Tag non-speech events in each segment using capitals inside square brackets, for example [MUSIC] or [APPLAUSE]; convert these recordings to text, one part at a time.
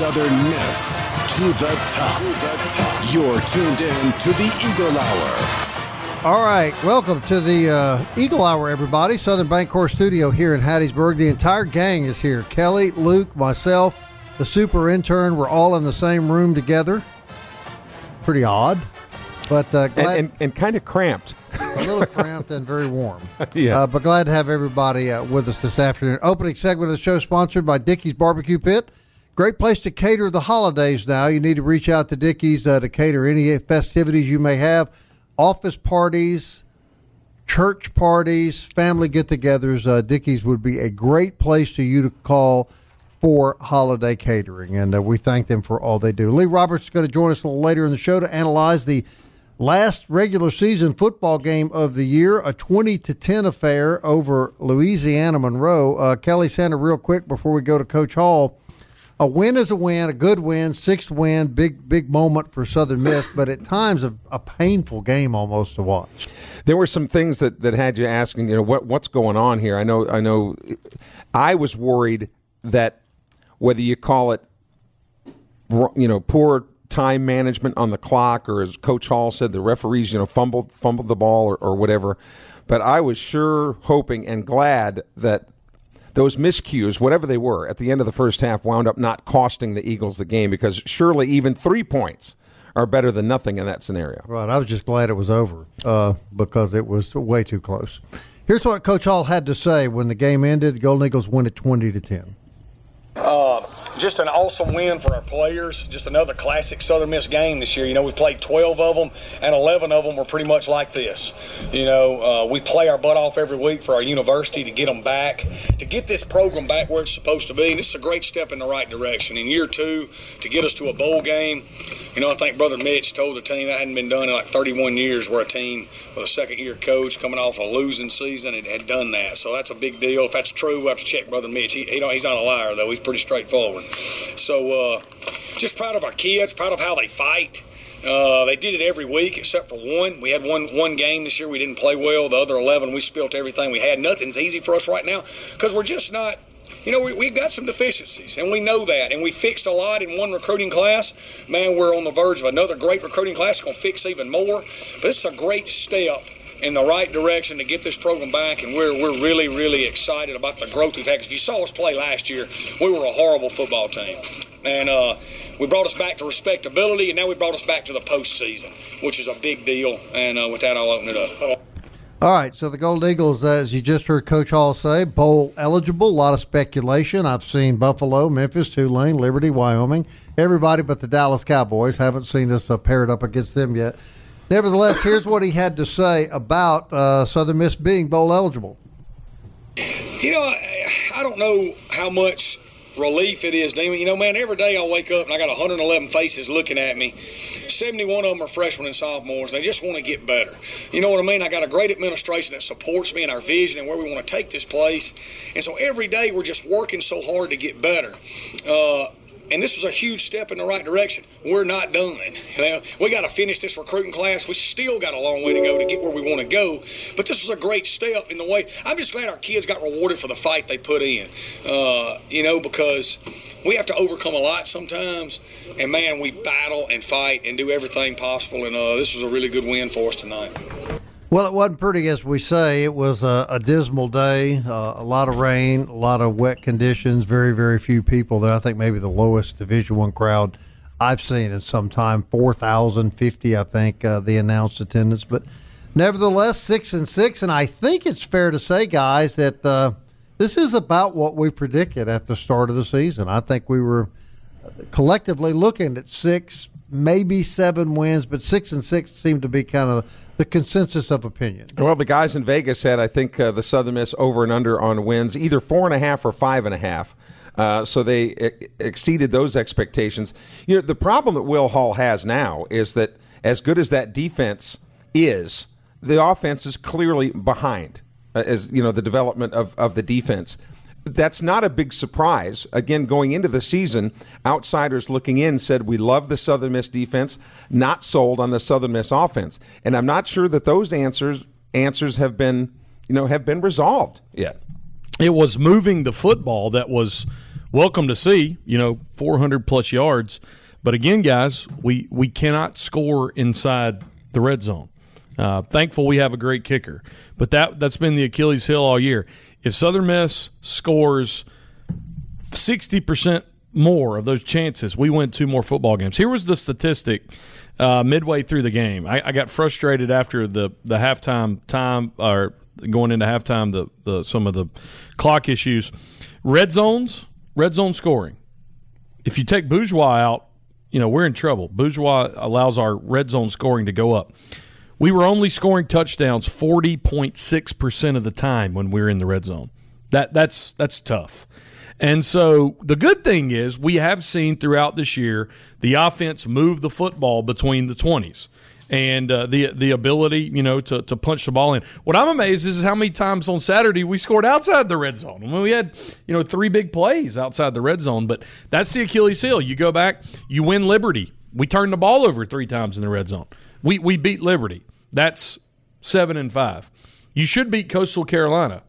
Southern Miss to the top. To the top. You're tuned in to the Eagle Hour. All right, welcome to the uh, Eagle Hour, everybody. Southern Bancorp Studio here in Hattiesburg. The entire gang is here. Kelly, Luke, myself, the super intern. We're all in the same room together. Pretty odd, but uh, glad, and, and, and kind of cramped. a little cramped and very warm. [LAUGHS] Yeah. Uh, but glad to have everybody uh, with us this afternoon. Opening segment of the show sponsored by Dickey's Barbecue Pit. Great place to cater the holidays now. You need to reach out to Dickey's uh, to cater any festivities you may have, office parties, church parties, family get togethers. Uh, Dickey's would be a great place for you to call for holiday catering. And uh, we thank them for all they do. Lee Roberts is going to join us a little later in the show to analyze the last regular season football game of the year, a 20 to 10 affair over Louisiana Monroe. Uh, Kelly Santa, real quick before we go to Coach Hall. A win is a win, a good win, sixth win, big big moment for Southern Miss, but at times a, a painful game almost to watch. There were some things that, that had you asking, you know, what what's going on here? I know, I know, I was worried that whether you call it, you know, poor time management on the clock, or as Coach Hall said, the referees, you know, fumbled fumbled the ball or, or whatever. But I was sure hoping and glad that those miscues, whatever they were, at the end of the first half, wound up not costing the Eagles the game because surely even three points are better than nothing in that scenario. Right. I was just glad it was over uh, because it was way too close. Here's what Coach Hall had to say when the game ended. The Golden Eagles win at 20 to 10. Uh, just an awesome win for our players. Just another classic Southern Miss game this year. You know, we played 12 of them, and 11 of them were pretty much like this. You know, uh, we play our butt off every week for our university to get them back, to get this program back where it's supposed to be. And is a great step in the right direction. In year two, to get us to a bowl game, you know, I think Brother Mitch told the team that hadn't been done in like 31 years where a team with a second year coach coming off a losing season had, had done that. So that's a big deal. If that's true, we'll have to check Brother Mitch. He, he he's not a liar, though. He's pretty straightforward. So uh, just proud of our kids, proud of how they fight. Uh, they did it every week except for one. We had one one game this year we didn't play well. The other 11 we spilt everything we had. Nothing's easy for us right now because we're just not – you know, we, we've got some deficiencies, and we know that, and we fixed a lot in one recruiting class. Man, we're on the verge of another great recruiting class. going to fix even more. But this is a great step in the right direction to get this program back, and we're, we're really, really excited about the growth we've had. Because if you saw us play last year, we were a horrible football team. And uh, we brought us back to respectability, and now we brought us back to the postseason, which is a big deal. And uh, with that, I'll open it up. All right, so the Gold Eagles, as you just heard Coach Hall say, bowl eligible. A lot of speculation. I've seen Buffalo, Memphis, Tulane, Liberty, Wyoming. Everybody but the Dallas Cowboys. Haven't seen us uh, paired up against them yet. Nevertheless, here's what he had to say about uh, Southern Miss being bowl eligible. You know, I, don't know how much relief it is, Damon. You know, man, every day I wake up and I got 111 faces looking at me. 71 of them are freshmen and sophomores. They just want to get better. You know what I mean? I got a great administration that supports me and our vision and where we want to take this place. And so every day we're just working so hard to get better. Uh, and this was a huge step in the right direction. We're not done. Know, we got to finish this recruiting class. We still got a long way to go to get where we want to go. But this was a great step in the way. I'm just glad our kids got rewarded for the fight they put in. Uh, you know, because we have to overcome a lot sometimes. And man, we battle and fight and do everything possible. And uh, this was a really good win for us tonight. Well, it wasn't pretty, as we say. It was a, a dismal day, uh, a lot of rain, a lot of wet conditions. Very, very few people there. I think maybe the lowest Division One crowd I've seen in some time. Four thousand fifty, I think, uh, the announced attendance. But nevertheless, six and six, and I think it's fair to say, guys, that uh, this is about what we predicted at the start of the season. I think we were collectively looking at six, maybe seven wins, but six and six seemed to be kind of the consensus of opinion. Well, the guys in Vegas had, I think, uh, the Southern Miss over and under on wins, either four and a half or five and a half. Uh, so they exceeded those expectations. You know, the problem that Will Hall has now is that as good as that defense is, the offense is clearly behind. Uh, as you know, the development of, of the defense that's not a big surprise. Again, going into the season, outsiders looking in said we love the Southern Miss defense, not sold on the Southern Miss offense, and I'm not sure that those answers answers have been you know have been resolved yet. It was moving the football that was welcome to see. You know, 400 plus yards, but again, guys, we we cannot score inside the red zone. Uh, thankful we have a great kicker, but that that's been the Achilles heel all year if Southern Miss scores 60% more of those chances, we win two more football games. Here was the statistic uh, midway through the game. I, I, got frustrated after the, the halftime time or going into halftime, the, the some of the clock issues. Red zones, red zone scoring. If you take Bourgeois out, you know, we're in trouble. Bourgeois allows our red zone scoring to go up. We were only scoring touchdowns 40.6% of the time when we were in the red zone. That that's that's tough. And so the good thing is we have seen throughout this year the offense move the football between the 20s and uh, the the ability, you know, to, to punch the ball in. What I'm amazed is, how many times on Saturday we scored outside the red zone. I mean, we had, you know, three big plays outside the red zone, but that's the Achilles heel. You go back, you win Liberty. We turned the ball over three times in the red zone. We we beat Liberty. That's seven and five. You should beat Coastal Carolina.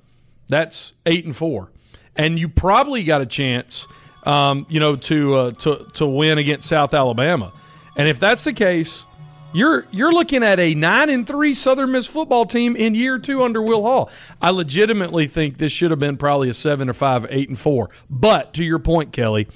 That's eight and four, and you probably got a chance, um, you know, to uh, to to win against South Alabama. And if that's the case, you're you're looking at a nine and three Southern Miss football team in year two under Will Hall. I legitimately think this should have been probably a seven or five, eight and four. But to your point, Kelly,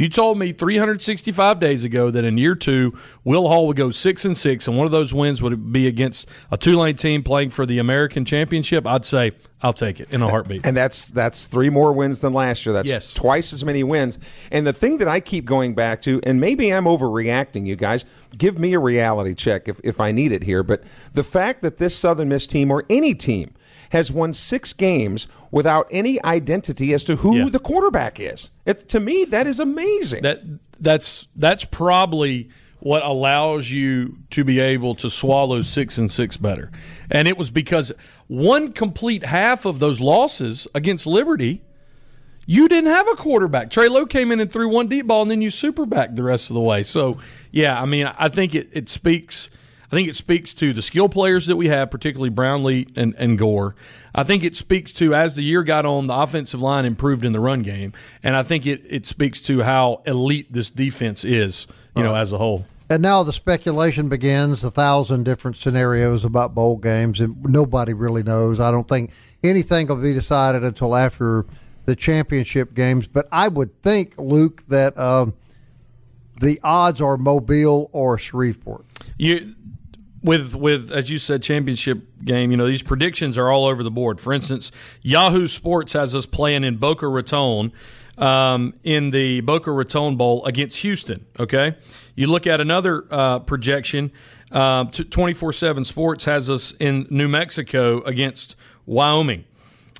if you told me 365 days ago that in year two, Will Hall would go six and six, and one of those wins would be against a Tulane team playing for the American Championship, I'd say I'll take it in a heartbeat. And that's that's three more wins than last year. That's yes. twice as many wins. And the thing that I keep going back to, and maybe I'm overreacting, you guys, give me a reality check if, if I need it here. But the fact that this Southern Miss team or any team has won six games without any identity as to who yeah. the quarterback is. It, to me, that is amazing. That that's that's probably what allows you to be able to swallow six and six better. And it was because one complete half of those losses against Liberty, you didn't have a quarterback. Trey Lowe came in and threw one deep ball, and then you super back the rest of the way. So, yeah, I mean, I think it, it speaks – I think it speaks to the skill players that we have, particularly Brownlee and, and Gore. I think it speaks to as the year got on, the offensive line improved in the run game, and I think it, it speaks to how elite this defense is, you know, as a whole. And now the speculation begins, a thousand different scenarios about bowl games, and nobody really knows. I don't think anything will be decided until after the championship games. But I would think, Luke, that uh, the odds are Mobile or Shreveport. You with with as you said championship game you know these predictions are all over the board. For instance yahoo sports has us playing in boca raton um, in the boca raton bowl against houston okay? You look at another uh, projection uh, 24-7 sports has us in new mexico against wyoming.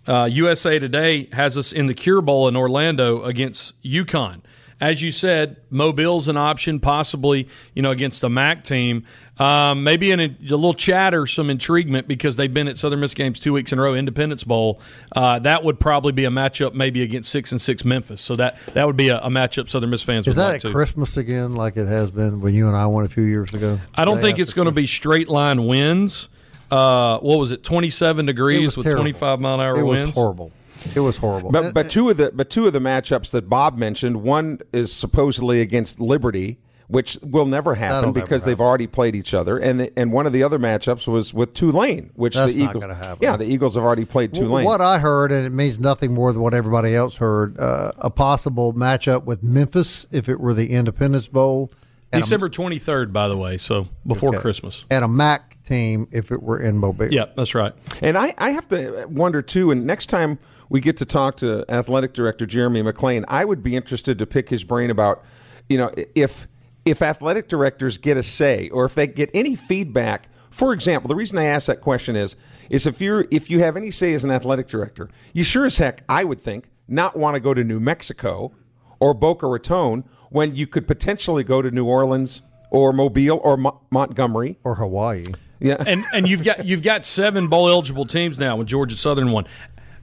Uh, usa today has us in the cure bowl in orlando against UConn as you said, Mobile's an option, possibly you know against a MAC team. Um, maybe in a, a, little chatter, some intriguement because they've been at Southern Miss games two weeks in a row. Independence Bowl, uh, that would probably be a matchup, maybe against six and six Memphis. So that that would be a, a matchup Southern Miss fans. Is that like at. Christmas again, like it has been when you and I went a few years ago? I don't think it's going to be straight line winds. Uh, what was it? Twenty seven degrees with twenty five mile an hour it winds. Was horrible. It was horrible. But but two of the but two of the matchups that Bob mentioned, one is supposedly against Liberty, which will never happen That'll never because they've happen. already played each other. And the, and one of the other matchups was with Tulane, which That's the not Eagles. gonna happen. Yeah, the Eagles have already played Tulane. What I heard, and it means nothing more than what everybody else heard, uh, a possible matchup with Memphis if it were the Independence Bowl. and December 23rd, by the way, so before Okay. Christmas. And a MAC team if it were in Mobile. Yeah, that's right. And I, I have to wonder too. And next time we get to talk to athletic director Jeremy McClain, I would be interested to pick his brain about, you know, if if athletic directors get a say or if they get any feedback. For example, the reason I ask that question is is if you're if you have any say as an athletic director, you sure as heck I would think not want to go to New Mexico or Boca Raton when you could potentially go to New Orleans or Mobile or Mo- Montgomery. Or Hawaii. Yeah, and and you've got you've got seven bowl eligible teams now with Georgia Southern one.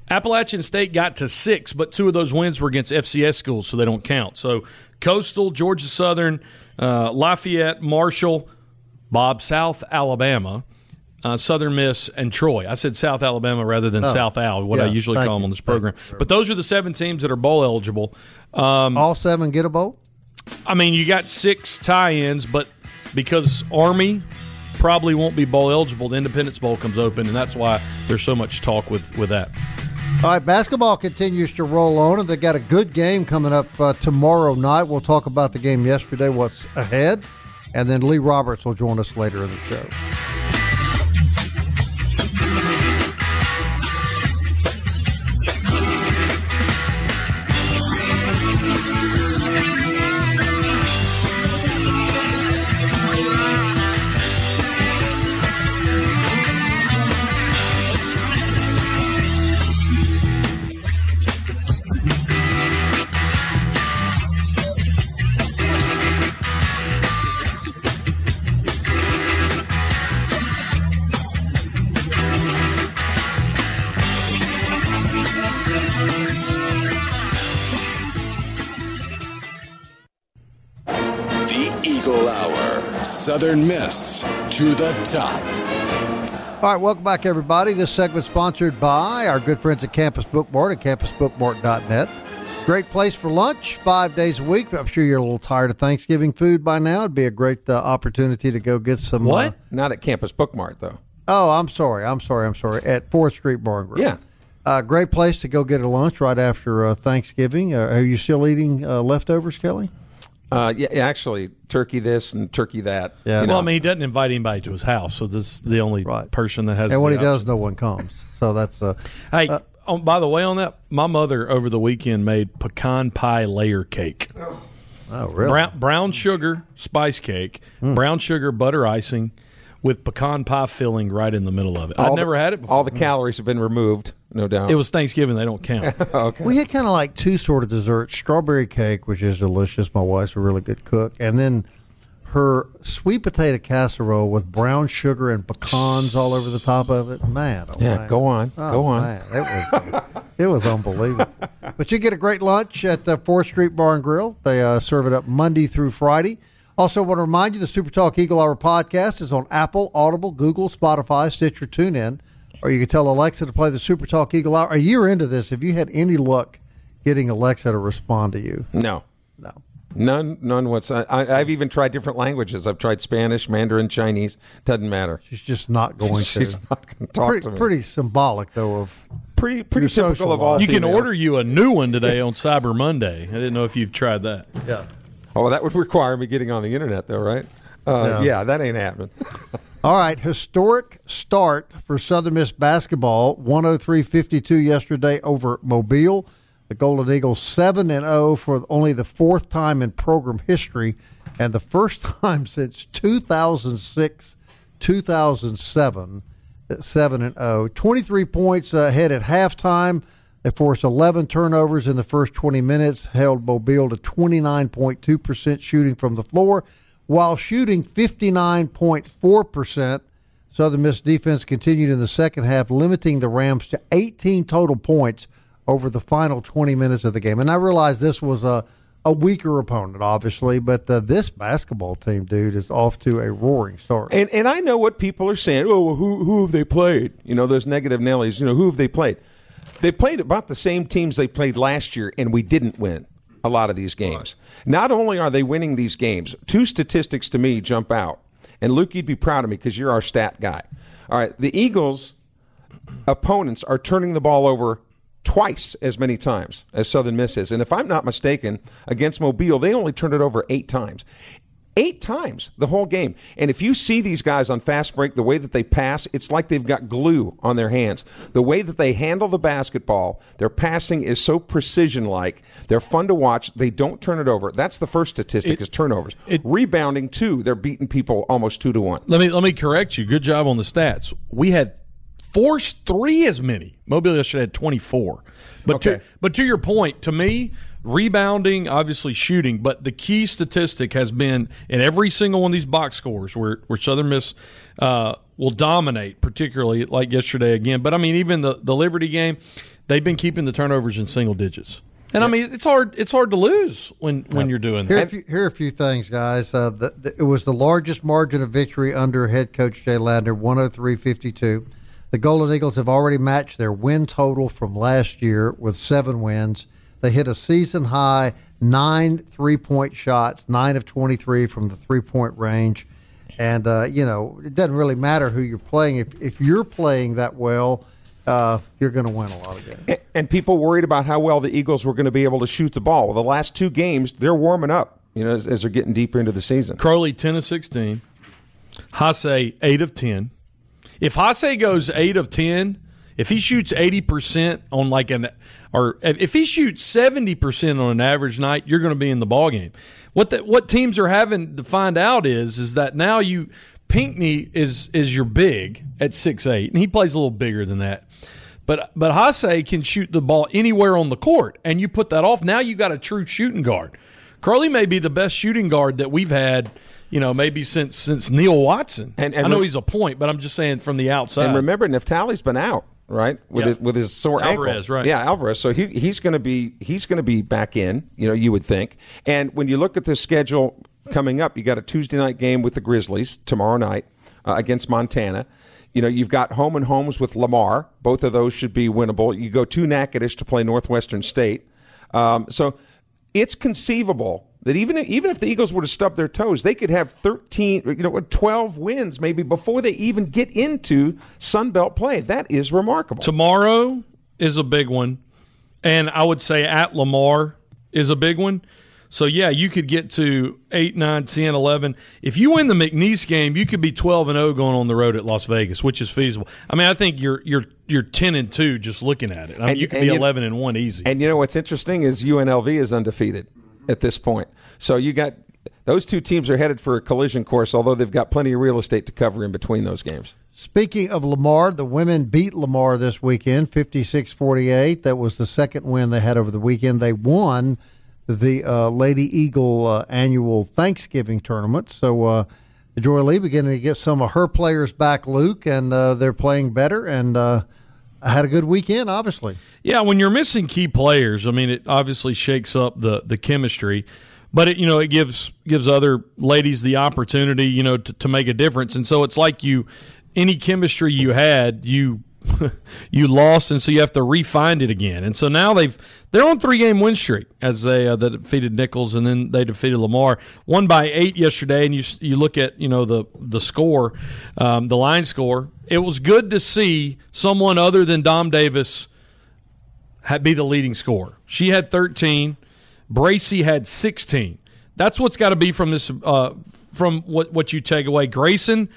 Appalachian State got to six, but two of those wins were against FCS schools, so they don't count. So Coastal, Georgia Southern, uh, Lafayette, Marshall, Bob, South Alabama, uh, Southern Miss, and Troy. I said South Alabama rather than South Al, what I usually call them you. on this program. But those are the seven teams that are bowl eligible. Um, All seven get a bowl? I mean, you got six tie-ins, but because Army probably won't be bowl eligible, the Independence Bowl comes open, and that's why there's so much talk with with that. All right, basketball continues to roll on, and they got a good game coming up uh, tomorrow night. We'll talk about the game yesterday, what's ahead, and then Lee Roberts will join us later in the show. Southern Miss to the top. All right, welcome back, everybody. This segment sponsored by our good friends at Campus Bookmart at campusbookmart.net. Great place for lunch, five days a week. I'm sure you're a little tired of Thanksgiving food by now. It'd be a great uh, opportunity to go get some. What? uh, not at Campus Bookmart though. oh, I'm sorry. I'm sorry. I'm sorry. At Fourth Street Bar and Grill. Yeah. Uh, great place to go get a lunch right after uh, Thanksgiving. Uh, are you still eating uh, leftovers, Kelly? Uh, yeah, yeah, actually, turkey this and turkey that. Yeah. you Well, know. I mean, he doesn't invite anybody to his house, so this is the only Right. person that has. And when he does, no one comes. So that's uh, Hey, oh, by the way, on that, my mother over the weekend made pecan pie layer cake. oh really? Brown, brown sugar spice cake, Hmm. brown sugar butter icing, with pecan pie filling right in the middle of it. I've All never the- had it before. All the calories have been removed, no doubt. it was Thanksgiving; they don't count. [LAUGHS] We had kind of like two sort of desserts: strawberry cake, which is delicious. My wife's a really good cook, and then her sweet potato casserole with brown sugar and pecans all over the top of it. Man, oh Yeah, man. go on, Oh, go on. Man, it was [LAUGHS] it was unbelievable. But you get a great lunch at the Fourth Street Bar and Grill. They uh, serve it up Monday through Friday. Also, want to remind you the Super Talk Eagle Hour podcast is on Apple, Audible, Google, Spotify, Stitcher, TuneIn, or you can tell Alexa to play the Super Talk Eagle Hour. A year into this, have you had any luck getting Alexa to respond to you? no, No. none, none whatsoever. I, I've even tried different languages. I've tried Spanish, Mandarin, Chinese. Doesn't matter. She's just not going She's to. not going to talk pretty, to me. pretty symbolic, though, of pretty, pretty typical social of all. life. You can order you a new one today on Cyber Monday. I didn't know if you've tried that. yeah. Oh, well, that would require me getting on the internet, though, right? Uh, Yeah. yeah, that ain't happening. [LAUGHS] All right, historic start for Southern Miss basketball. 103-52 yesterday over Mobile. The Golden Eagles 7 and 0 for only the fourth time in program history and the first [LAUGHS] time since 2006 2007 7 and 0. 23 points ahead at halftime. They forced 11 turnovers in the first 20 minutes, held Mobile to 29.2% shooting from the floor while shooting 59.4%. Southern Miss defense continued in the second half, limiting the Rams to 18 total points over the final 20 minutes of the game. And I realize this was a, a weaker opponent, obviously, but uh, this basketball team, dude, is off to a roaring start. And and I know what people are saying. Oh, who who have they played? You know, those negative Nellies. You know, who have they played? They played about the same teams they played last year, and we didn't win. A lot of these games. Not only are they winning these games, two statistics to me jump out. And Luke, you'd be proud of me because you're our stat guy. All right, the Eagles' opponents are turning the ball over twice as many times as Southern Miss is. And if I'm not mistaken, against Mobile, they only turned it over eight times. Eight times the whole game. And if you see these guys on fast break, the way that they pass, it's like they've got glue on their hands. The way that they handle the basketball, their passing is so precision like. They're fun to watch. They don't turn it over. That's the first statistic It- is turnovers. it- Rebounding, too, they're beating people almost two to one. Let me let me correct you. Good job on the stats. We had forced three as many. Mobile yesterday had twenty four. But Okay. to but to your point, to me, rebounding, obviously shooting, but the key statistic has been in every single one of these box scores where where Southern Miss uh, will dominate, particularly like yesterday again. But I mean, even the the Liberty game, they've been keeping the turnovers in single digits. And I mean, it's hard. It's hard to lose when, when you're doing Here, are a that. few, here are a few things, guys. Uh, the, the, it was the largest margin of victory under head coach Jay Ladner, 103-52. The Golden Eagles have already matched their win total from last year with seven wins. They hit a season high nine three-point shots, nine of 23 from the three-point range. And, uh, you know, it doesn't really matter who you're playing. If, if you're playing that well, uh, you're going to win a lot of games. A- And people worried about how well the Eagles were going to be able to shoot the ball. Well, the last two games, they're warming up, you know, as, as they're getting deeper into the season. Crowley ten of sixteen, Haase eight of ten. If Haase goes eight of ten, if he shoots eighty percent on like an, or if he shoots seventy percent on an average night, you're going to be in the ball game. What the, what teams are having to find out is is that now you Pinkney is is your big at six eight, and he plays a little bigger than that. But but Haase can shoot the ball anywhere on the court, and you put that off. Now you got a true shooting guard. Curley may be the best shooting guard that we've had, you know, maybe since since Neil Watson. And- and I know he's a point, but I'm just saying from the outside. And remember, Neftali's been out, right, with Yeah. his, with his sore Alvarez, ankle. right. Yeah, Alvarez. So he, he's going to be he's going to be back in. You know, you would think. And when you look at the schedule coming up, you got a Tuesday night game with the Grizzlies tomorrow night uh, against Montana. You know, you've got home and homes with Lamar. Both of those should be winnable. You go to Natchitoches to play Northwestern State. Um, so it's conceivable that even even if the Eagles were to stub their toes, they could have 13, you know, 12 wins maybe before they even get into Sun Belt play. That is remarkable. tomorrow is a big one, and I would say at Lamar is a big one. So yeah, you could get to 8, 9, 10, 11. If you win the McNeese game, you could be 12 and 0 going on the road at Las Vegas, which is feasible. I mean, I think you're you're you're 10 and 2 just looking at it. I mean, And- you could be you- 11 and 1 easy. And you know what's interesting is UNLV is undefeated at this point. So you got those two teams are headed for a collision course, although they've got plenty of real estate to cover in between those games. Speaking of Lamar, the women beat Lamar this weekend, 56 48. That was the second win they had over the weekend. They won the uh, Lady Eagle uh, annual Thanksgiving tournament. So, uh, Joye Lee beginning to get some of her players back, Luke, and uh, they're playing better. And uh, I had a good weekend, obviously. Yeah, when you're missing key players, I mean, it obviously shakes up the the chemistry, but it you know it gives gives other ladies the opportunity you know to, to make a difference, and so it's like you any chemistry you had you [LAUGHS] you lost, and so you have to refine it again, and so now they've they're on three game win streak as they uh, that defeated Nicholls and then they defeated Lamar, won by eight yesterday, and you you look at you know the the score, um, the line score. It was good to see someone other than Dom Davis had be the leading scorer. She had 13. Bracy had 16. That's what's got to be from this uh, from what what you take away. Grayson,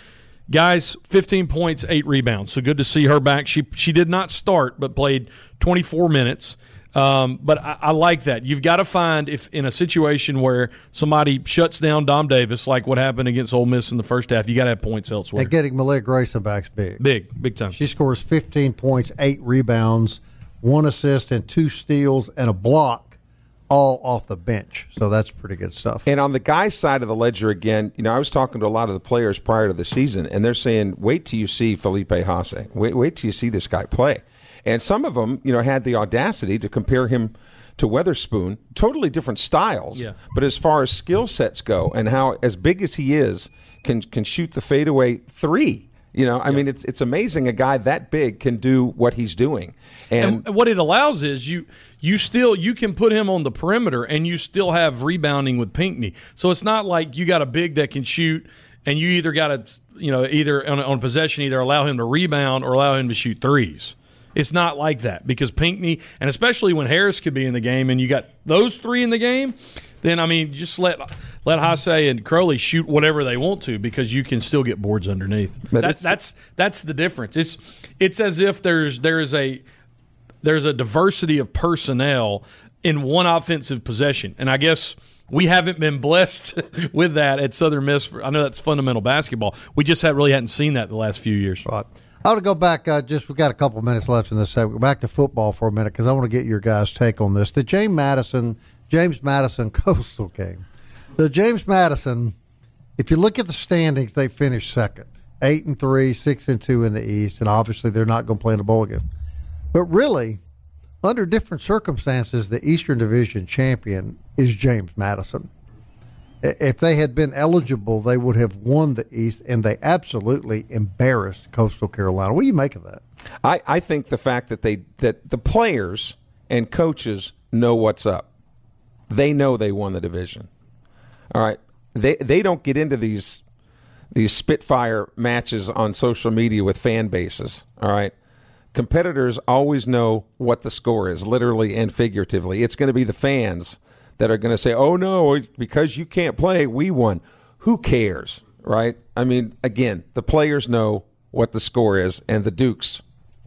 guys, 15 points, eight rebounds. So good to see her back. She she did not start, but played 24 minutes. Um, but I, I like that. You've got to find if in a situation where somebody shuts down Dom Davis, like what happened against Ole Miss in the first half, you got to have points elsewhere. And getting Malia Grayson back's big. big, big time. She scores 15 points, eight rebounds, one assist, and two steals, and a block, all off the bench. So that's pretty good stuff. And on the guys' side of the ledger, again, you know, I was talking to a lot of the players prior to the season, and they're saying, "Wait till you see Felipe Haase. Wait, wait till you see this guy play." And some of them, you know, had the audacity to compare him to Weatherspoon. Totally different styles, Yeah. but as far as skill sets go, and how as big as he is, can can shoot the fadeaway three. You know, I mean, it's it's amazing a guy that big can do what he's doing, and, and what it allows is you you still you can put him on the perimeter and you still have rebounding with Pinckney. So it's not like you got a big that can shoot and you either got to you know either on, on possession either allow him to rebound or allow him to shoot threes. It's not like that because Pinckney and especially when Harris could be in the game and you got those three in the game, then I mean just let let Haase and Crowley shoot whatever they want to because you can still get boards underneath. But that's that's that's the difference. It's it's as if there's there is a there's a diversity of personnel in one offensive possession, and I guess we haven't been blessed [LAUGHS] with that at Southern Miss. For, I know that's fundamental basketball. We just have really hadn't seen that the last few years. Right. I want to go back. Uh, just we got a couple minutes left in this segment. Back to football for a minute because I want to get your guys' take on this. The James Madison James Madison [LAUGHS] Coastal game. The James Madison. If you look at the standings, they finished second, eight and three, six and two in the East, and obviously they're not going to play in a bowl game. But really, under different circumstances, the Eastern Division champion is James Madison. If they had been eligible, they would have won the East, and they absolutely embarrassed Coastal Carolina. What do you make of that? I, I think the fact that they that the players and coaches know what's up. They know they won the division. All right. They they don't get into these these spitfire matches on social media with fan bases. All right. Competitors always know what the score is, literally and figuratively. It's going to be the fans that are going to say, "Oh no, because you can't play, we won." Who cares, right? I mean, again, the players know what the score is, and the Dukes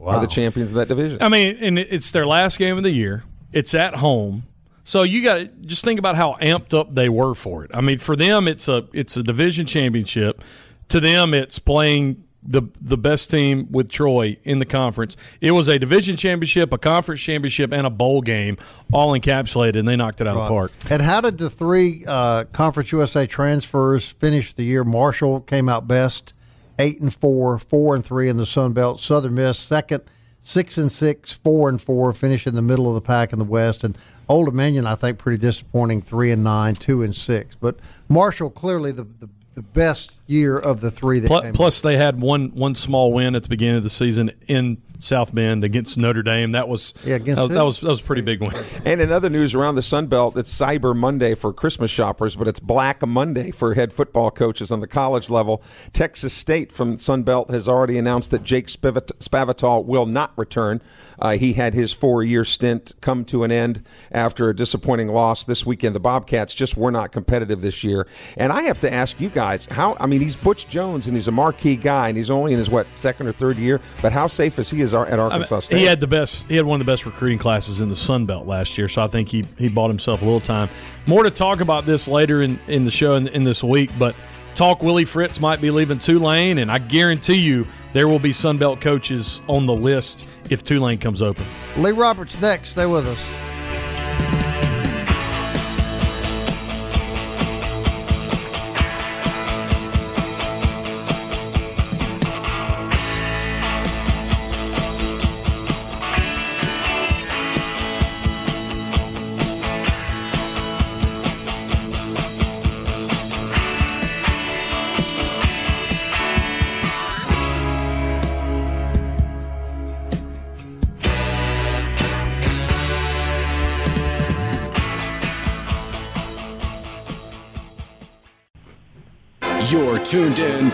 are the champions of that division. I mean, and it's their last game of the year. It's at home. So you got to just think about how amped up they were for it. I mean, for them, it's a it's a division championship. To them, it's playing the the best team with Troy in the conference. It was a division championship, a conference championship, and a bowl game, all encapsulated, and they knocked it out of the park. And how did the three uh, Conference USA transfers finish the year? Marshall came out best, eight and four, four and three in the Sun Belt. Southern Miss second, six and six, four and four, finish in the middle of the pack in the West. And Old Dominion, I think, pretty disappointing, three and nine, two and six. But Marshall clearly the the, the best year of the three that Plus, came. plus, they had one one small win at the beginning of the season in South Bend against Notre Dame. That was Yeah, against that, that was that was a pretty big win. And in other news around the Sun Belt, it's Cyber Monday for Christmas shoppers, but it's Black Monday for head football coaches on the college level. Texas State from Sun Belt has already announced that Jake Spivot- Spavital will not return. Uh, he had his four-year stint come to an end after a disappointing loss this weekend. The Bobcats just were not competitive this year. And I have to ask you guys, how? I mean, he's Butch Jones and he's a marquee guy, and he's only in his what second or third year. But how safe is he as ar- at I mean, Arkansas State? he had the best. He had one of the best recruiting classes in the Sun Belt last year, so I think he he bought himself a little time. More to talk about this later in, in the show in, in this week, but talk Willie Fritz might be leaving Tulane, and I guarantee you there will be Sun Belt coaches on the list if Tulane comes open. Lee Roberts next. Stay with us.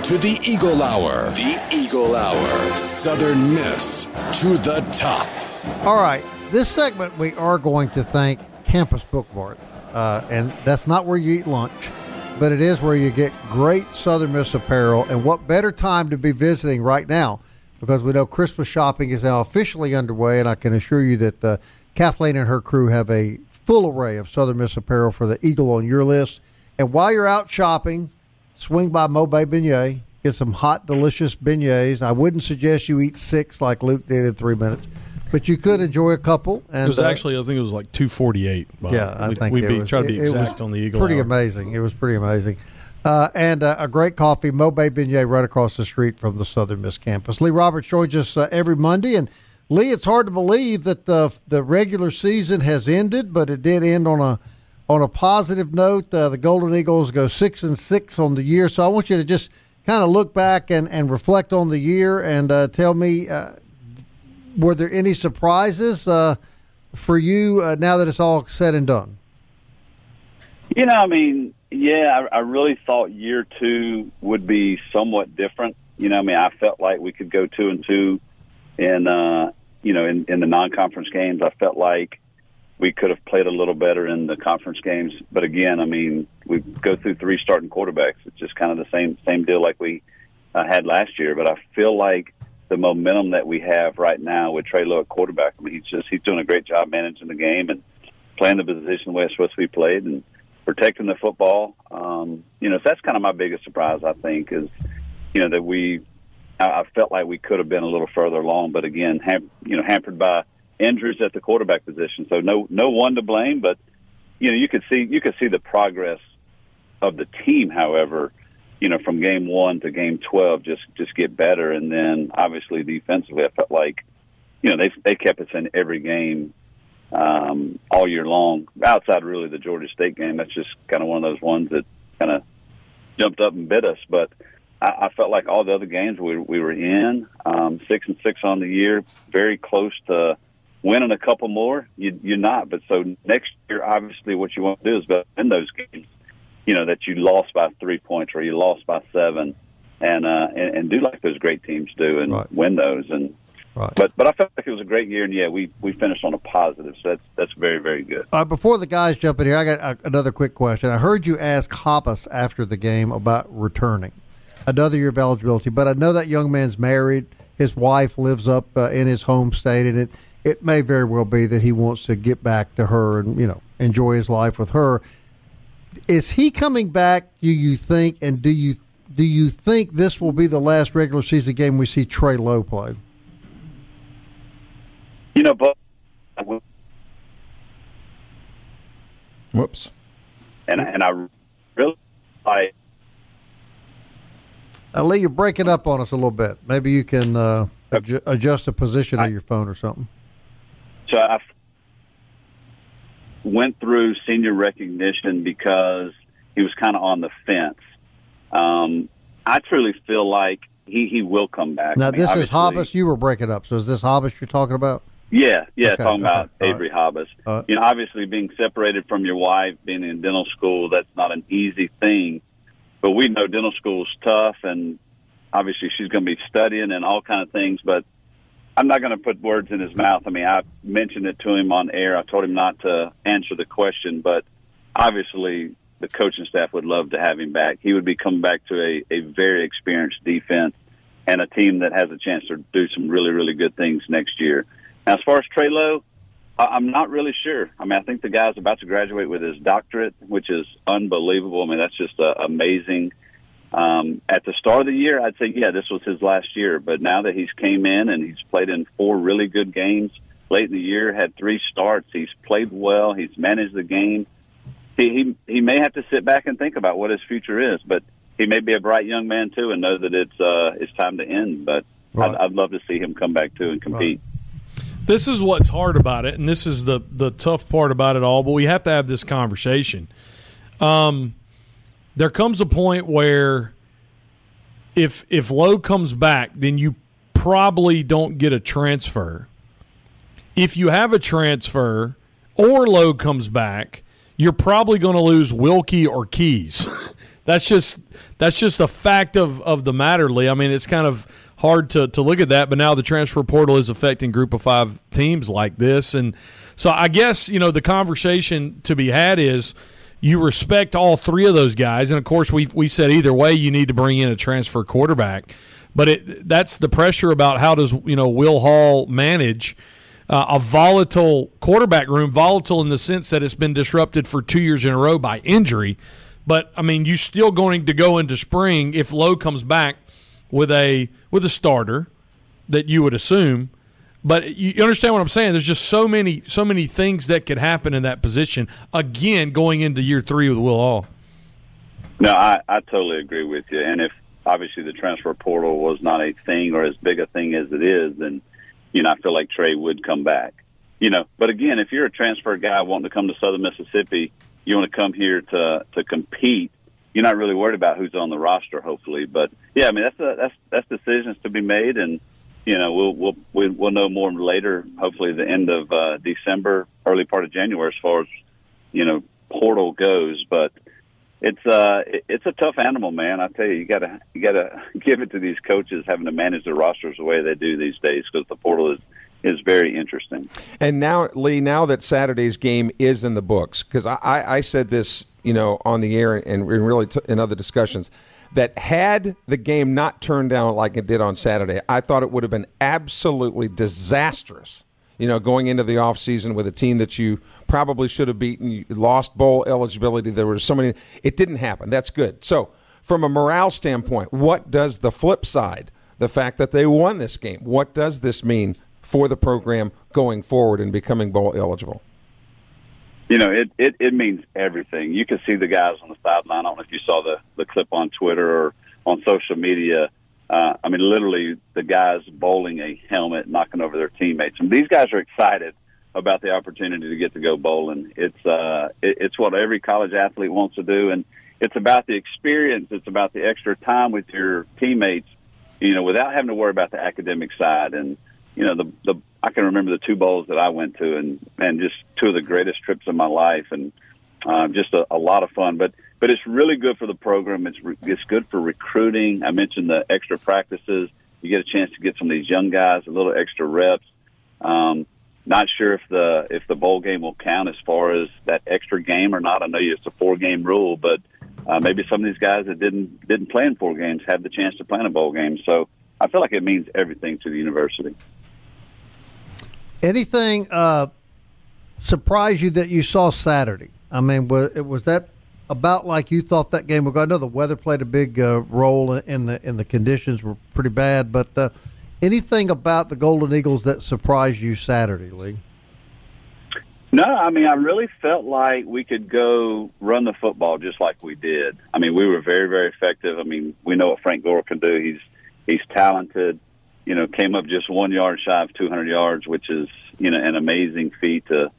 To the Eagle Hour. The Eagle Hour. Southern Miss to the top. All right. This segment, we are going to thank Campus Bookmart. Uh, and that's not where you eat lunch, but it is where you get great Southern Miss apparel. And what better time to be visiting right now because we know Christmas shopping is now officially underway. And I can assure you that uh, Kathleen and her crew have a full array of Southern Miss apparel for the Eagle on your list. And while you're out shopping, swing by Mo Bay Beignet, get some hot, delicious beignets. I wouldn't suggest you eat six like Luke did in three minutes, but you could enjoy a couple. And It was uh, actually, I think it was like two forty eight. yeah, I we, think we it be, was, try to be it- it was exact on the Eagle. Pretty Hour. amazing. It was pretty amazing. Uh, and uh, a great coffee, Mo Bay Beignet, right across the street from the Southern Miss campus. Lee Roberts joins us uh, every Monday, and Lee, it's hard to believe that the the regular season has ended, but it did end on a on a positive note. Uh, the Golden Eagles go six and six on the year, so I want you to just kind of look back and, and reflect on the year and uh, tell me, uh, were there any surprises uh, for you uh, now that it's all said and done? You know, I mean, yeah, I, I really thought year two would be somewhat different. You know, I mean, I felt like we could go two and two in, uh, you know, in, in the non-conference games. I felt like we could have played a little better in the conference games. But again, I mean, we go through three starting quarterbacks. It's just kind of the same same deal like we uh, had last year. But I feel like the momentum that we have right now with Trey Lowe at quarterback. I mean, he's just he's doing a great job managing the game and playing the position the way it's supposed to be played and protecting the football. Um, you know, so that's kind of my biggest surprise. I think is you know that we. I, I felt like we could have been a little further along, but again, ham, you know, hampered by injuries at the quarterback position. So no no one to blame, but you know you could see you could see the progress of the team. However, you know from game one to game twelve, just just get better, and then obviously defensively, I felt like you know they they kept us in every game um, all year long. Outside really the Georgia State game, that's just kind of one of those ones that kind of jumped up and bit us, but. I, I felt like all the other games we, we were in, um, six and six on the year, very close to winning a couple more, you, you're not. But so next year, obviously, what you want to do is win those games. You know that you lost by three points or you lost by seven, and uh, and, and do like those great teams do and right. win those. And Right. But but I felt like it was a great year, and yeah, we, we finished on a positive, so that's that's very very good. Uh, before the guys jump in here, I got a, another quick question. I heard you ask Hoppus after the game about returning another year of eligibility, but I know that young man's married. His wife lives up uh, in his home state, and it it may very well be that he wants to get back to her and you know enjoy his life with her. Is he coming back? Do you think? And do you do you think this will be the last regular season game we see Trey Lowe play? You know, but whoops, and and I really I. Lee, you're breaking up on us a little bit. Maybe you can uh, adju- adjust the position I, of your phone or something. So I went through senior recognition because he was kind of on the fence. Um, I truly feel like he, he will come back. Now, I mean, this is Hobbs. You were breaking up. So is this Hobbs you're talking about? Yeah, yeah, okay, talking okay. about Avery right. Hobbs. Uh, you know, obviously being separated from your wife, being in dental school, that's not an easy thing. But we know dental school is tough, and obviously she's going to be studying and all kind of things. But I'm not going to put words in his mouth. I mean, I mentioned it to him on air. I told him not to answer the question, but obviously the coaching staff would love to have him back. He would be coming back to a, a very experienced defense and a team that has a chance to do some really, really good things next year. Now, as far as Trey Lowe, I'm not really sure. I mean, I think the guy's about to graduate with his doctorate, which is unbelievable. I mean, that's just uh, amazing. Um, at the start of the year, I'd say, yeah, this was his last year. But now that he's came in and he's played in four really good games late in the year, had three starts, he's played well, he's managed the game. He he, he may have to sit back and think about what his future is, but he may be a bright young man too and know that it's uh, it's time to end. But right. I'd, I'd love to see him come back too and compete. Right. This is what's hard about it, and this is the the tough part about it all. But we have to have this conversation. Um, there comes a point where if if Lowe comes back, then you probably don't get a transfer. If you have a transfer or Lowe comes back, you're probably going to lose Wilcke or Keyes. [LAUGHS] that's just that's just a fact of, of the matter, Lee. I mean, it's kind of hard to, to look at that, but now the transfer portal is affecting group of five teams like this. And so I guess, you know, the conversation to be had is – you respect all three of those guys, and of course we we said either way you need to bring in a transfer quarterback, but it that's the pressure about how does you know Will Hall manage. Uh, a volatile quarterback room, volatile in the sense that it's been disrupted for two years in a row by injury. But I mean, you're still going to go into spring if Lowe comes back with a with a starter that you would assume but you understand what I'm saying? There's just so many so many things that could happen in that position. Again, going into year three with Will Hall. No, I, I totally agree with you. And if obviously the transfer portal was not a thing or as big a thing as it is, then you know I feel like Trey would come back. You know, but again, if you're a transfer guy wanting to come to Southern Mississippi, you want to come here to to compete. you're not really worried about who's on the roster. Hopefully, but yeah, I mean that's a, that's that's decisions to be made, and you know we'll we'll we'll, know more later. Hopefully, the end of uh, December, early part of January, as far as you know portal goes, but it's uh it's a tough animal, man. I tell you, you gotta you gotta [LAUGHS] give it to these coaches having to manage their rosters the way they do these days because the portal is is very interesting. And now, Lee, now that Saturday's game is in the books, because I, I, I, said this, you know, on the air and, really t- in other discussions, that had the game not turned down like it did on Saturday, I thought it would have been absolutely disastrous you know, going into the offseason with a team that you probably should have beaten, you lost bowl eligibility. There were so many. It didn't happen. That's good. So, from a morale standpoint, what does the flip side, the fact that they won this game, what does this mean for the program going forward and becoming bowl eligible? You know, it, it, it means everything. You can see the guys on the sideline. I don't know if you saw the, the clip on Twitter or on social media uh, I mean, literally the guys bowling a helmet, knocking over their teammates. And these guys are excited about the opportunity to get to go bowling. It's uh, it, it's what every college athlete wants to do, and it's about the experience. It's about the extra time with your teammates, you know, without having to worry about the academic side. And you know, the the I can remember the two bowls that I went to, and and just two of the greatest trips of my life, and uh, just a, a lot of fun. But but it's really good for the program. It's re- it's good for recruiting. I mentioned the extra practices. You get a chance to get some of these young guys a little extra reps. Um, not sure if the if the bowl game will count as far as that extra game or not. I know it's a four game rule, but uh, maybe some of these guys that didn't didn't play in four games have the chance to play in a bowl game. So I feel like it means everything to the university. Anything uh, surprise you that you saw Saturday? I mean, was, was that about like you thought that game would go? I know the weather played a big uh, role in the in the conditions were pretty bad, but uh, anything about the Golden Eagles that surprised you Saturday, Lee? No, I mean I really felt like we could go run the football just like we did. I mean we were very very effective. I mean we know what Frank Gore can do. He's he's talented. You know, came up just one yard shy of 200 yards, which is you know an amazing feat to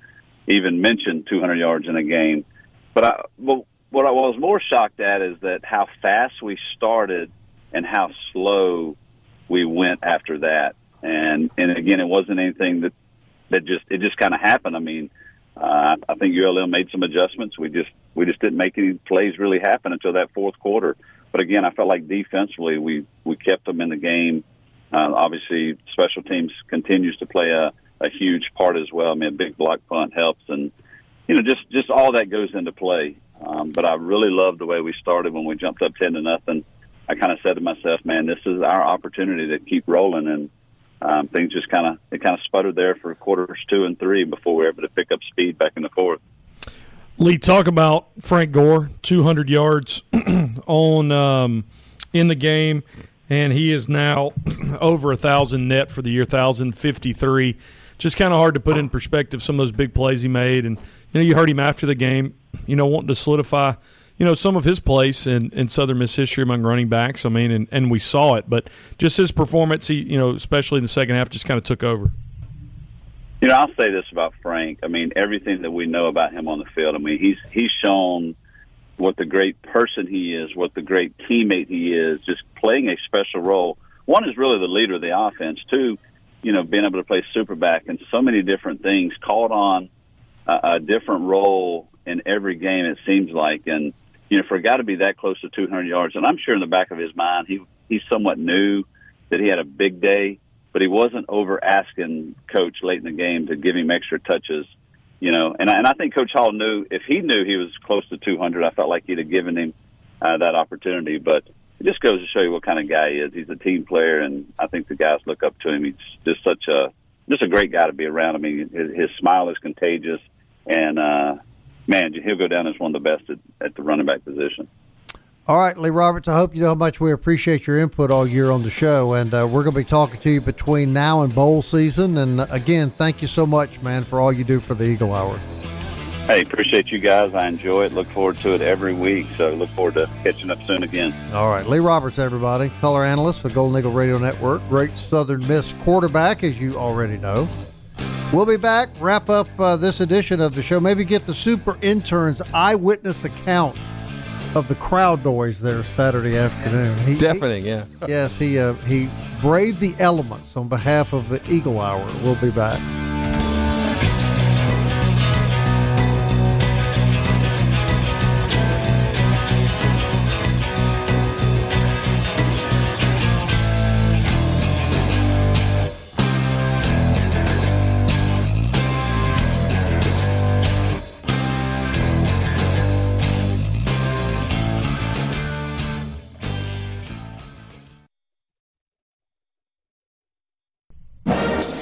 even mention 200 yards in a game. But I, well, what I was more shocked at is that how fast we started and how slow we went after that. And and again, it wasn't anything that that just it just kind of happened. I mean, uh, I think ULM made some adjustments. We just we just didn't make any plays really happen until that fourth quarter. But again, I felt like defensively we we kept them in the game. Uh, obviously, special teams continues to play a, a huge part as well. I mean, a big block punt helps, and you know, just just all that goes into play. Um, but I really loved the way we started when we jumped up ten to nothing. I kind of said to myself, "Man, this is our opportunity to keep rolling." And um, things just kind of it kind of sputtered there for quarters two and three before we were able to pick up speed back in the fourth. Lee, talk about Frank Gore, 200 yards [CLEARS THROAT] on um, in the game, and he is now [CLEARS THROAT] over a thousand net for the year, thousand fifty three. Just kind of hard to put in perspective some of those big plays he made, and you know you heard him after the game you know, wanting to solidify, you know, some of his place in, in Southern Miss history among running backs. I mean, and, and we saw it, but just his performance, he, you know, especially in the second half, just kind of took over. You know, I'll say this about Frank. I mean, everything that we know about him on the field. I mean, he's he's shown what the great person he is, what the great teammate he is, just playing a special role. One is really the leader of the offense. Two, you know, being able to play superback and so many different things, called on a, a different role in every game. It seems like, and you know, for a guy to be that close to 200 yards, and I'm sure in the back of his mind, he he somewhat knew that he had a big day, but he wasn't over asking coach late in the game to give him extra touches. You know, and I, and I think Coach Hall knew if he knew he was close to 200, I felt like he'd have given him uh, that opportunity. But it just goes to show you what kind of guy he is. He's a team player, and I think the guys look up to him. He's just such a just a great guy to be around. I mean, his, his smile is contagious, and uh, man, he'll go down as one of the best at, at the running back position. All right, Lee Roberts, I hope you know how much we appreciate your input all year on the show. And uh, we're going to be talking to you between now and bowl season. And uh, again, thank you so much, man, for all you do for the Eagle Hour. Hey, appreciate you guys. I enjoy it. Look forward to it every week. So look forward to catching up soon again. All right. Lee Roberts, everybody, color analyst for Golden Eagle Radio Network. Great Southern Miss quarterback, as you already know. We'll be back, wrap up uh, this edition of the show, maybe get the super intern's eyewitness account of the crowd noise there Saturday afternoon. He, Deafening, yeah. Yes, he uh, he braved the elements on behalf of the Eagle Hour. We'll be back.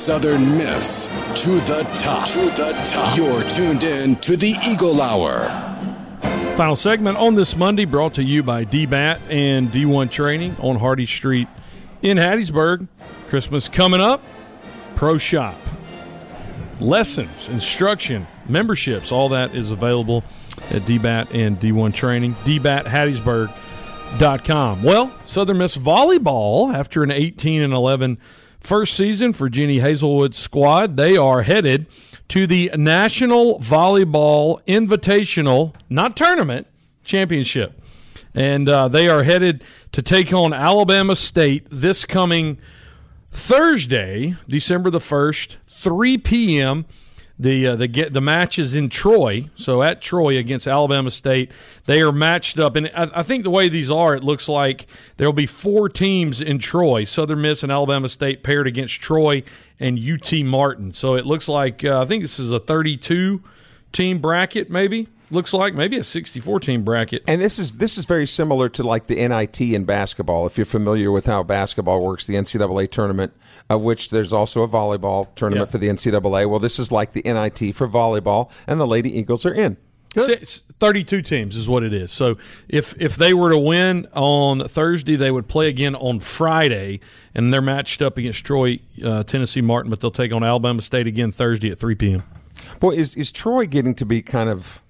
Southern Miss to the top. To the top. You're tuned in to the Eagle Hour. Final segment on this Monday brought to you by DBAT and D1 Training on Hardy Street in Hattiesburg. Christmas coming up. Pro Shop. Lessons, instruction, memberships, all that is available at DBAT and D1 Training. DBATHattiesburg.com. Well, Southern Miss Volleyball, after an 18 and 11 first season for Jenny Hazelwood's squad, they are headed to the National Volleyball Invitational, not tournament, championship. And uh, they are headed to take on Alabama State this coming Thursday, December the 1st, 3 p.m. The uh, the get the match is in Troy, so at Troy against Alabama State, they are matched up, and I, I think the way these are, it looks like there will be four teams in Troy: Southern Miss and Alabama State paired against Troy and UT Martin. So it looks like uh, I think this is a 32 team bracket, maybe looks like maybe a 64 team bracket. And this is this is very similar to like the NIT in basketball. If you're familiar with how basketball works, the NCAA tournament, of which there's also a volleyball tournament Yeah. for the NCAA. Well, this is like the NIT for volleyball, and the Lady Eagles are in. Six, 32 teams is what it is. So if if they were to win on Thursday, they would play again on Friday, and they're matched up against Troy, uh, Tennessee Martin, but they'll take on Alabama State again Thursday at 3 p.m. Boy, is is Troy getting to be kind of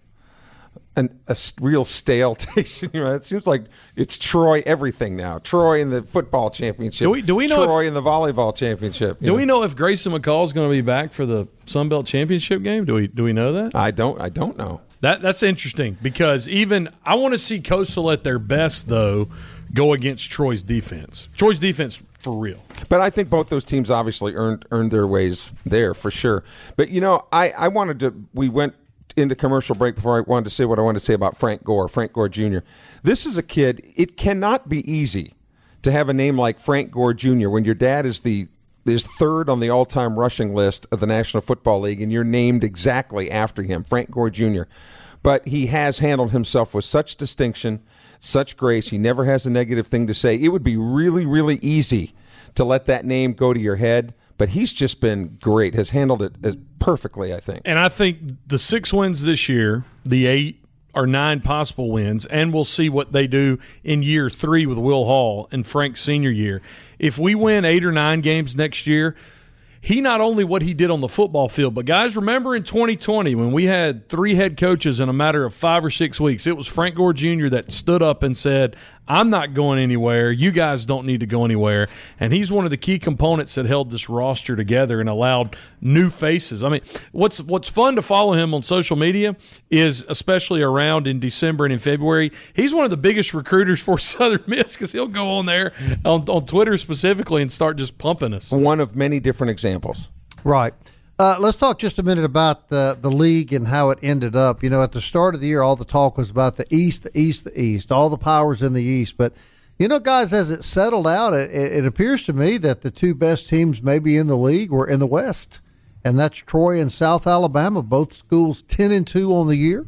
an, a real stale [LAUGHS] taste in your mouth? It seems like it's Troy everything now. Troy in the football championship. Do we- do we know Troy if- in the volleyball championship? Do know? we know if Grayson McCall is going to be back for the Sun Belt Championship game? Do we do we know that? I don't. I don't know. That that's interesting because even I want to see Coastal at their best though go against Troy's defense. Troy's defense for real. But I think both those teams obviously earned earned their ways there for sure. But you know, I, I wanted to. We went into commercial break before I wanted to say what I wanted to say about Frank Gore, Frank Gore Jr. This is a kid. It cannot be easy to have a name like Frank Gore Jr. when your dad is the is third on the all time rushing list of the National Football League, and you're named exactly after him, Frank Gore Jr. But he has handled himself with such distinction, such grace. He never has a negative thing to say. It would be really, really easy to let that name go to your head, but he's just been great. Has handled it as perfectly, I think. And I think the six wins this year, the eight or nine possible wins, and we'll see what they do in year three with Will Hall and Frank's senior year. If we win eight or nine games next year, he not only what he did on the football field, but guys, remember in 2020 when we had three head coaches in a matter of five or six weeks, it was Frank Gore Jr. that stood up and said, I'm not going anywhere. You guys don't need to go anywhere. And he's one of the key components that held this roster together and allowed new faces. I mean, what's what's fun to follow him on social media is especially around in December and in February. He's one of the biggest recruiters for [LAUGHS] Southern Miss because he'll go on there on, on Twitter specifically and start just pumping us. One of many different examples. Right. Uh, let's talk just a minute about the the league and how it ended up. You know, at the start of the year, all the talk was about the East, the East, the East, all the powers in the East. But you know, guys, as it settled out, it, it, appears to me that the two best teams maybe in the league were in the West, and that's Troy and South Alabama. Both schools ten and two on the year,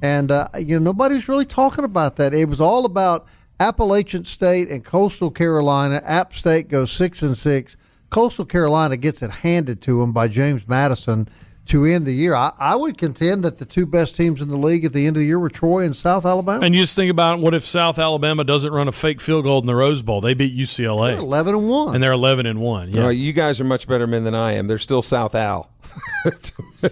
and uh, you know nobody's really talking about that. It was all about Appalachian State and Coastal Carolina. App State goes six and six. Coastal Carolina gets it handed to them by James Madison to end the year. I, I would contend that the two best teams in the league at the end of the year were Troy and South Alabama. And you just think about what if South Alabama doesn't run a fake field goal in the Rose Bowl? They beat UCLA, They're eleven and one. and they're eleven and one. Yeah. Uh, you guys are much better men than I am. They're still South Al. [LAUGHS]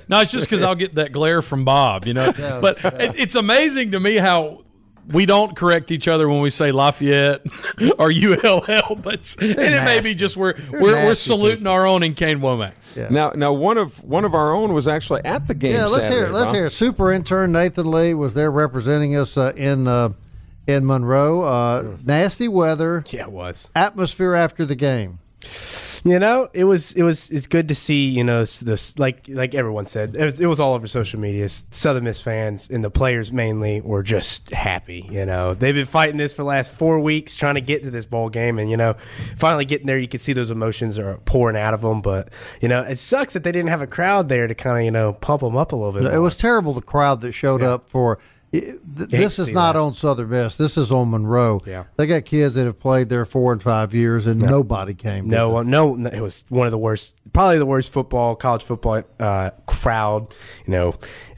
No, it's just because I'll get that glare from Bob, you know. [LAUGHS] but it, it's amazing to me how we don't correct each other when we say Lafayette [LAUGHS] or ULL, but and it may be just we're we're, we're nasty saluting our own in Kane Wommack. Now, now one of one of our own was actually at the game. yeah, let's Saturday, hear. it. Let's Bob. hear. it. Super intern Nathan Lee was there representing us uh, in uh, in Monroe. Uh, nasty weather. Yeah, it was. Atmosphere after the game. You know, it was it was it's good to see. You know, this like like everyone said, it was, it was all over social media. Southern Miss fans and the players mainly were just happy. You know, they've been fighting this for the last four weeks, trying to get to this bowl game, and you know, finally getting there, you can see those emotions are pouring out of them. But you know, it sucks that they didn't have a crowd there to kind of you know pump them up a little bit. It more. was terrible. The crowd that showed Yeah. up for. It- th- This is not that. on Southern Miss. This is on Monroe. Yeah. They got kids that have played there four and five years, and nobody came. No, them. no, no, it was one of the worst, probably the worst football, college football uh, crowd, you know,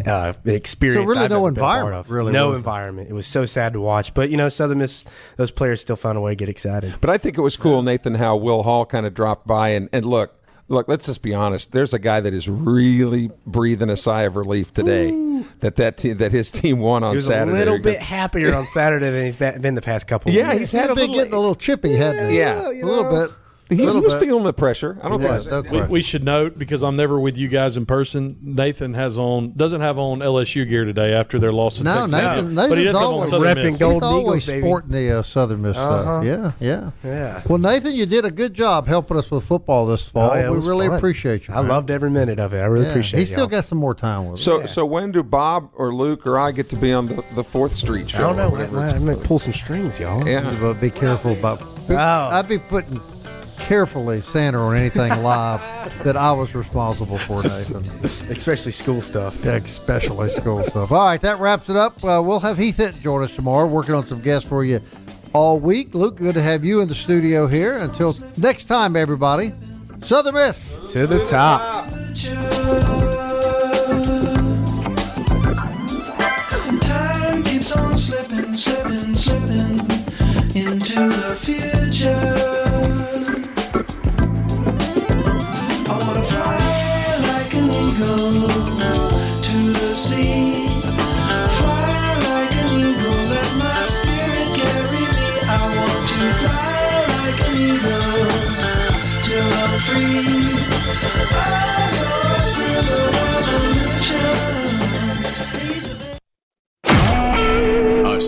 uh, experience. So really I've no ever been a part environment, of. really, no was it? environment. It was so sad to watch, but you know, Southern Miss, those players still found a way to get excited. But I think it was cool, Nathan, how Will Hall kind of dropped by and, and look, look. Let's just be honest. There's a guy that is really breathing a sigh of relief today that that team, that his team won on He was Saturday. a little Because- bit happier on Saturday than he's been been the past couple. Yeah, of he's weeks. had a been little. getting a little chippy, hadn't he? Yeah. a little bit. He, a was bit. feeling the pressure. I don't Yeah, think. We, we should note because I'm never with you guys in person. Nathan has on doesn't have on LSU gear today after their loss to No, Texas. Nathan- but he Nathan's does have on always repping Miss. gold. He's always Eagles, baby. sporting the uh, Southern Miss Uh-huh. stuff. Yeah, yeah, Yeah. Well, Nathan, you did a good job helping us with football this fall. Oh, yeah, we really fun. appreciate you. I loved every minute of it. I really Yeah. appreciate. He's still y'all. got some more time with us. So, so when do Bob or Luke or I get to be on the, the Fourth Street show? I don't know. or I, I might called? pull some strings, y'all. Yeah. But be careful about. Oh. I'd be putting carefully Santa on anything [LAUGHS] live that I was responsible for, Nathan. especially school stuff. Yeah, especially school stuff. All right, that wraps it up. Uh, we'll have Heath Hinton join us tomorrow, working on some guests for you all week. Luke, good to have you in the studio here. Until next time, everybody. Southern Miss. To the top. Time keeps on slipping, slipping, slipping into the future.